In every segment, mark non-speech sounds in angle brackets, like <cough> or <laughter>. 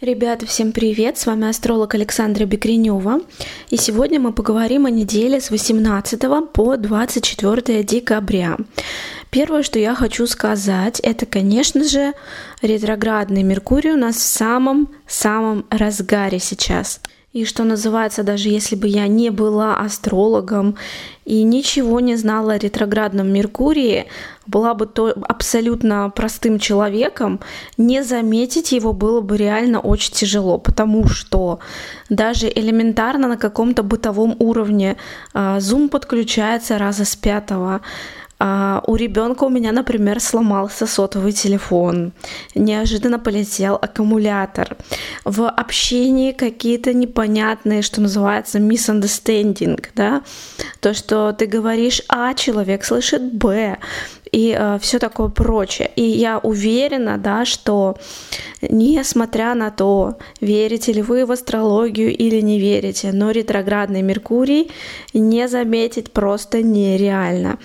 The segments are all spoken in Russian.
Ребята, всем привет! С вами астролог Александра Бекренева. И сегодня мы поговорим о неделе с 18 по 24 декабря. Первое, что я хочу сказать, это, конечно же, ретроградный Меркурий у нас в самом-самом разгаре сейчас – и что называется, даже если бы я не была астрологом и ничего не знала о ретроградном Меркурии, была бы то абсолютно простым человеком, не заметить его было бы реально очень тяжело, потому что даже элементарно на каком-то бытовом уровне а, Zoom подключается раза с пятого, а, у ребенка у меня, например, сломался сотовый телефон, неожиданно полетел аккумулятор. В общении какие-то непонятные, что называется, misunderstanding, да, то, что ты говоришь А, человек слышит Б, и э, все такое прочее. И я уверена, да, что несмотря на то, верите ли вы в астрологию или не верите, но ретроградный Меркурий не заметить просто нереально.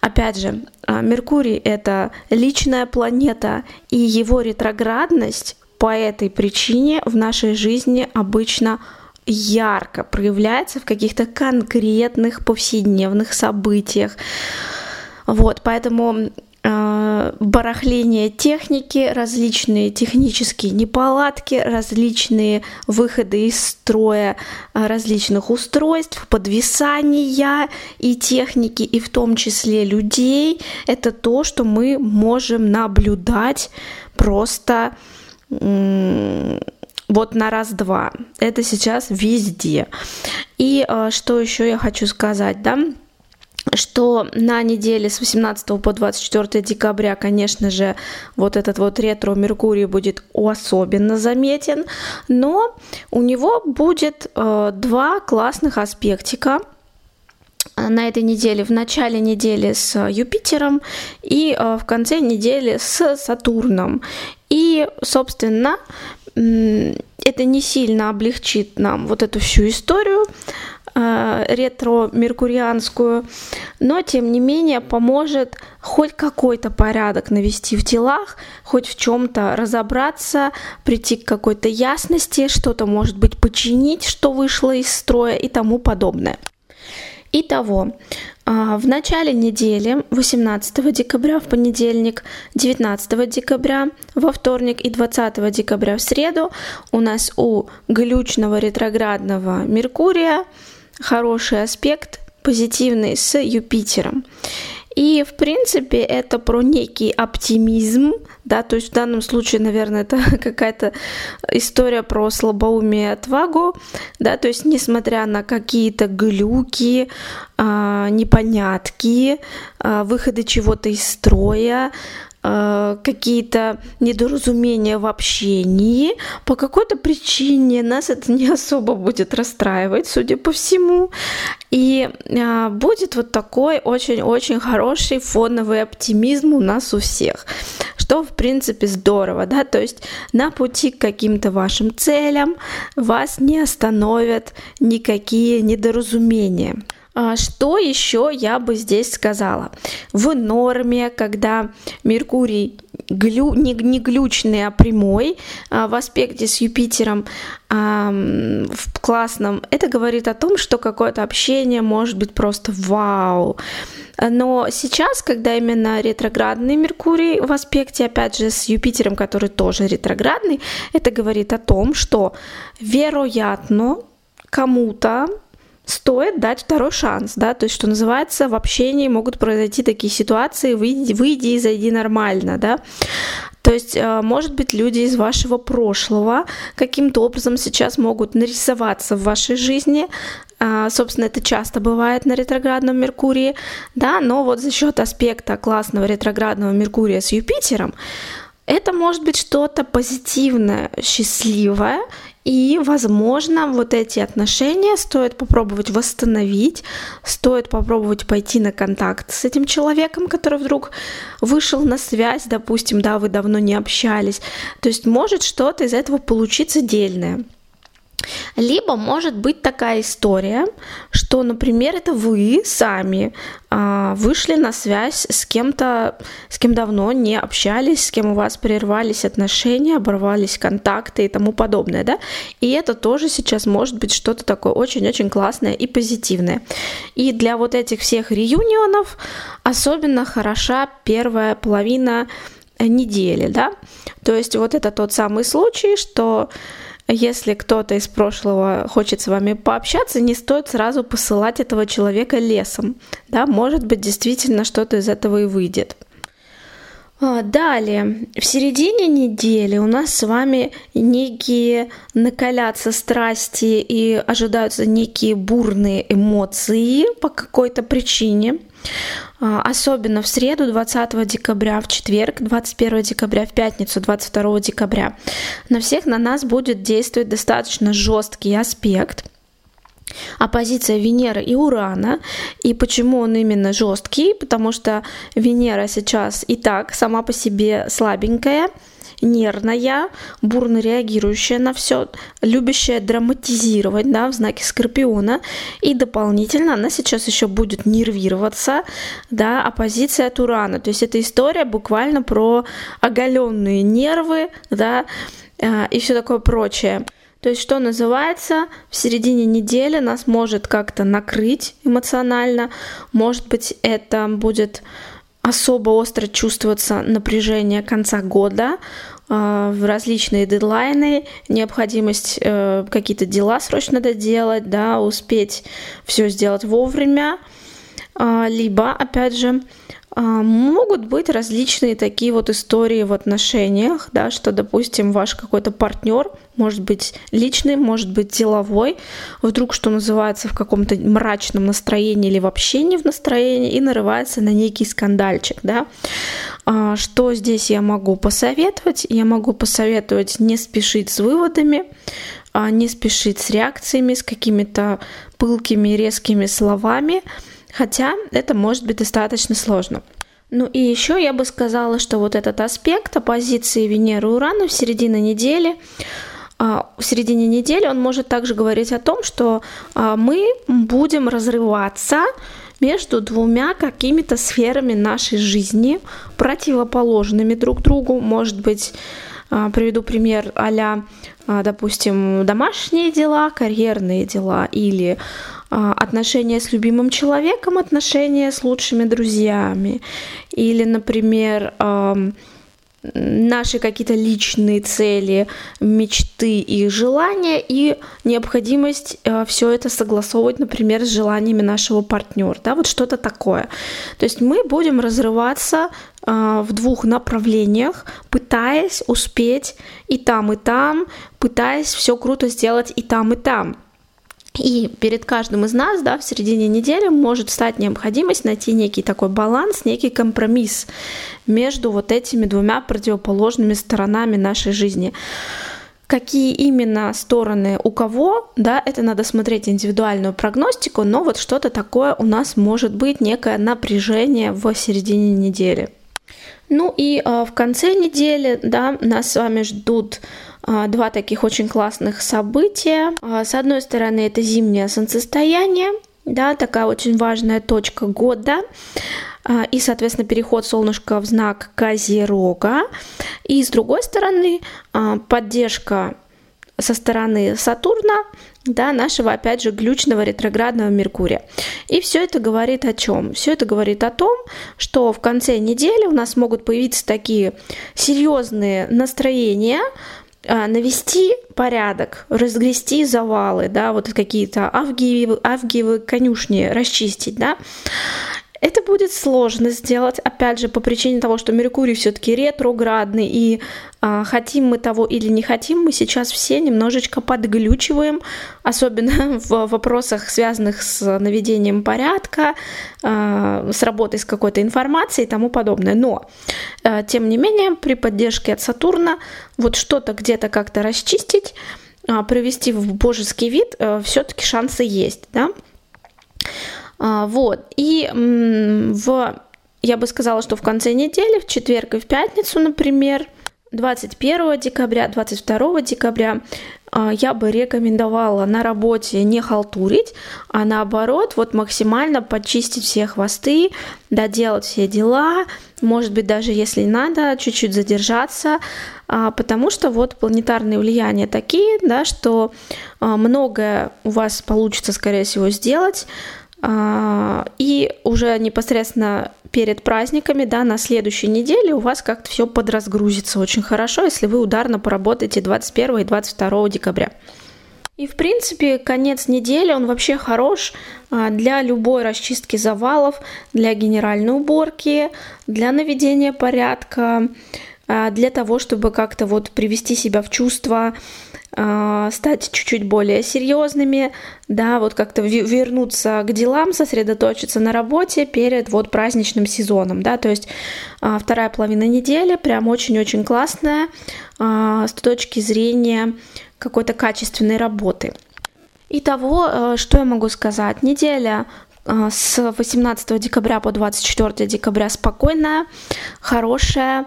Опять же, а, Меркурий — это личная планета, и его ретроградность по этой причине в нашей жизни обычно ярко проявляется в каких-то конкретных повседневных событиях. Вот, поэтому э, барахление техники, различные технические неполадки, различные выходы из строя э, различных устройств, подвисания и техники, и в том числе людей, это то, что мы можем наблюдать просто вот на раз-два. Это сейчас везде. И э, что еще я хочу сказать, да? Что на неделе с 18 по 24 декабря, конечно же, вот этот вот ретро Меркурий будет особенно заметен, но у него будет э, два классных аспектика на этой неделе, в начале недели с Юпитером и э, в конце недели с Сатурном. И, собственно, это не сильно облегчит нам вот эту всю историю, ретро-меркурианскую, но тем не менее поможет хоть какой-то порядок навести в делах, хоть в чем-то разобраться, прийти к какой-то ясности, что-то может быть починить, что вышло из строя и тому подобное. Итого, э, в начале недели, 18 декабря в понедельник, 19 декабря во вторник и 20 декабря в среду у нас у глючного ретроградного Меркурия хороший аспект, позитивный с Юпитером. И, в принципе, это про некий оптимизм, да, то есть в данном случае, наверное, это <laughs> какая-то история про слабоумие и отвагу, да, то есть несмотря на какие-то глюки, а, непонятки, а, выходы чего-то из строя, Э, какие-то недоразумения в общении, по какой-то причине нас это не особо будет расстраивать, судя по всему. И э, будет вот такой очень-очень хороший фоновый оптимизм у нас у всех, что в принципе здорово, да, то есть на пути к каким-то вашим целям вас не остановят никакие недоразумения. А, что еще я бы здесь сказала? В норме, когда Меркурий глю, не, не глючный, а прямой а, в аспекте с Юпитером а, в классном, это говорит о том, что какое-то общение может быть просто вау. Но сейчас, когда именно ретроградный Меркурий в аспекте, опять же, с Юпитером, который тоже ретроградный, это говорит о том, что вероятно кому-то стоит дать второй шанс, да, то есть, что называется, в общении могут произойти такие ситуации, выйди, выйди и зайди нормально, да, то есть, э, может быть, люди из вашего прошлого каким-то образом сейчас могут нарисоваться в вашей жизни, а, собственно, это часто бывает на ретроградном Меркурии, да, но вот за счет аспекта классного ретроградного Меркурия с Юпитером, это может быть что-то позитивное, счастливое, и, возможно, вот эти отношения стоит попробовать восстановить, стоит попробовать пойти на контакт с этим человеком, который вдруг вышел на связь, допустим, да, вы давно не общались. То есть может что-то из этого получиться дельное. Либо может быть такая история, что, например, это вы сами а, вышли на связь с кем-то, с кем давно не общались, с кем у вас прервались отношения, оборвались контакты и тому подобное, да? И это тоже сейчас может быть что-то такое очень-очень классное и позитивное. И для вот этих всех реюнионов особенно хороша первая половина недели, да? То есть вот это тот самый случай, что если кто-то из прошлого хочет с вами пообщаться, не стоит сразу посылать этого человека лесом. Да, может быть, действительно что-то из этого и выйдет. А, далее, в середине недели у нас с вами некие накалятся страсти и ожидаются некие бурные эмоции по какой-то причине. А, особенно в среду 20 декабря, в четверг 21 декабря, в пятницу 22 декабря. На всех на нас будет действовать достаточно жесткий аспект оппозиция Венеры и Урана. И почему он именно жесткий? Потому что Венера сейчас и так сама по себе слабенькая, нервная, бурно реагирующая на все, любящая драматизировать, да, в знаке Скорпиона. И дополнительно она сейчас еще будет нервироваться, да, оппозиция от Урана. То есть это история буквально про оголенные нервы, да, э, и все такое прочее. То есть, что называется, в середине недели нас может как-то накрыть эмоционально. Может быть, это будет особо остро чувствоваться напряжение конца года, э, в различные дедлайны, необходимость э, какие-то дела срочно доделать, да, успеть все сделать вовремя, либо, опять же, могут быть различные такие вот истории в отношениях, да, что, допустим, ваш какой-то партнер может быть личный, может быть деловой, вдруг, что называется, в каком-то мрачном настроении или вообще не в настроении и нарывается на некий скандальчик, да. А, что здесь я могу посоветовать? Я могу посоветовать не спешить с выводами, а не спешить с реакциями, с какими-то пылкими, резкими словами, хотя это может быть достаточно сложно. Ну и еще я бы сказала, что вот этот аспект оппозиции Венеры-Урана в середине недели а, в середине недели он может также говорить о том, что а, мы будем разрываться между двумя какими-то сферами нашей жизни, противоположными друг другу. Может быть, а, приведу пример а допустим, домашние дела, карьерные дела или отношения с любимым человеком, отношения с лучшими друзьями. Или, например, наши какие-то личные цели, мечты и желания и необходимость э, все это согласовывать, например, с желаниями нашего партнера, да, вот что-то такое. То есть мы будем разрываться э, в двух направлениях, пытаясь успеть и там, и там, пытаясь все круто сделать и там, и там. И перед каждым из нас, да, в середине недели может стать необходимость найти некий такой баланс, некий компромисс между вот этими двумя противоположными сторонами нашей жизни. Какие именно стороны у кого, да, это надо смотреть индивидуальную прогностику, но вот что-то такое у нас может быть, некое напряжение в середине недели. Ну и э, в конце недели, да, нас с вами ждут а, два таких очень классных события. А, с одной стороны, это зимнее солнцестояние, да, такая очень важная точка года, и, соответственно, переход солнышка в знак Козерога. И, с другой стороны, поддержка со стороны Сатурна, да, нашего, опять же, глючного ретроградного Меркурия. И все это говорит о чем? Все это говорит о том, что в конце недели у нас могут появиться такие серьезные настроения, а, навести порядок, разгрести завалы, да, вот какие-то авгиевы, авгиевы конюшни расчистить, да, это будет сложно сделать, опять же, по причине того, что Меркурий все-таки ретроградный, и а, хотим мы того или не хотим, мы сейчас все немножечко подглючиваем, особенно <laughs> в вопросах, связанных с наведением порядка, а, с работой с какой-то информацией и тому подобное. Но, а, тем не менее, при поддержке от Сатурна вот что-то где-то как-то расчистить, а, привести в божеский вид, а, все-таки шансы есть, да. А, вот. И в, я бы сказала, что в конце недели, в четверг и в пятницу, например, 21 декабря, 22 декабря а, я бы рекомендовала на работе не халтурить, а наоборот, вот максимально почистить все хвосты, доделать все дела, может быть, даже если надо, чуть-чуть задержаться, а, потому что вот планетарные влияния такие, да, что многое у вас получится, скорее всего, сделать, и уже непосредственно перед праздниками, да, на следующей неделе у вас как-то все подразгрузится очень хорошо, если вы ударно поработаете 21 и 22 декабря. И, в принципе, конец недели, он вообще хорош а, для любой расчистки завалов, для генеральной уборки, для наведения порядка, а, для того, чтобы как-то вот привести себя в чувство, а, стать чуть-чуть более серьезными, да, вот как-то вернуться к делам, сосредоточиться на работе перед вот праздничным сезоном, да, то есть а, вторая половина недели прям очень-очень классная а, с точки зрения какой-то качественной работы. Итого, что я могу сказать? Неделя с 18 декабря по 24 декабря спокойная, хорошая,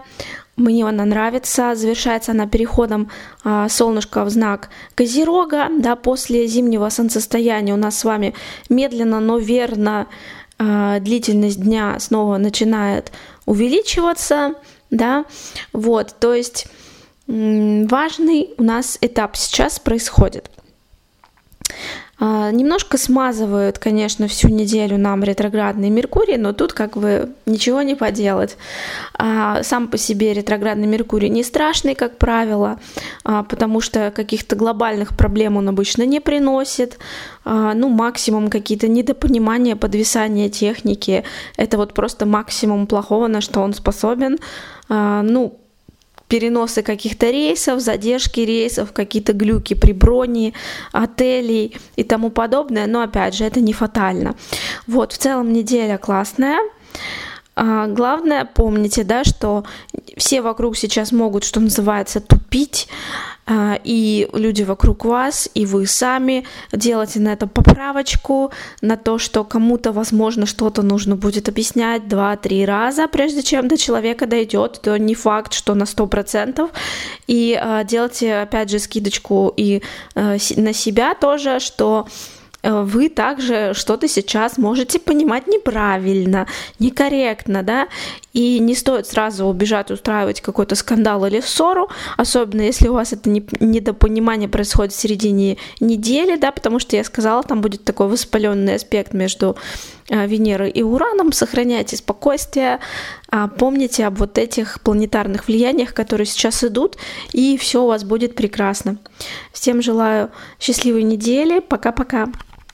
мне она нравится. Завершается она переходом а, солнышка в знак Козерога. Да, после зимнего солнцестояния у нас с вами медленно, но верно а, длительность дня снова начинает увеличиваться. Да, вот, то есть важный у нас этап сейчас происходит. А, немножко смазывают, конечно, всю неделю нам ретроградный Меркурий, но тут как бы ничего не поделать. А, сам по себе ретроградный Меркурий не страшный, как правило, а, потому что каких-то глобальных проблем он обычно не приносит. Ну, максимум какие-то недопонимания, подвисания техники. Это вот просто максимум плохого, на что он способен. Ну, переносы каких-то рейсов, задержки рейсов, какие-то глюки при броне, отелей и тому подобное, но опять же это не фатально. Вот, в целом неделя классная. А, главное, помните, да, что все вокруг сейчас могут, что называется, тупить, а, и люди вокруг вас, и вы сами делайте на это поправочку, на то, что кому-то, возможно, что-то нужно будет объяснять два-три раза, прежде чем до человека дойдет, то не факт, что на сто процентов. И э, делайте, опять же, скидочку и э, на себя тоже, что вы также что-то сейчас можете понимать неправильно, некорректно, да, и не стоит сразу убежать устраивать какой-то скандал или ссору, особенно если у вас это недопонимание происходит в середине недели, да, потому что я сказала, там будет такой воспаленный аспект между э, Венерой и Ураном, сохраняйте спокойствие, а, помните об вот этих планетарных влияниях, которые сейчас идут, и все у вас будет прекрасно. Всем желаю счастливой недели, пока-пока.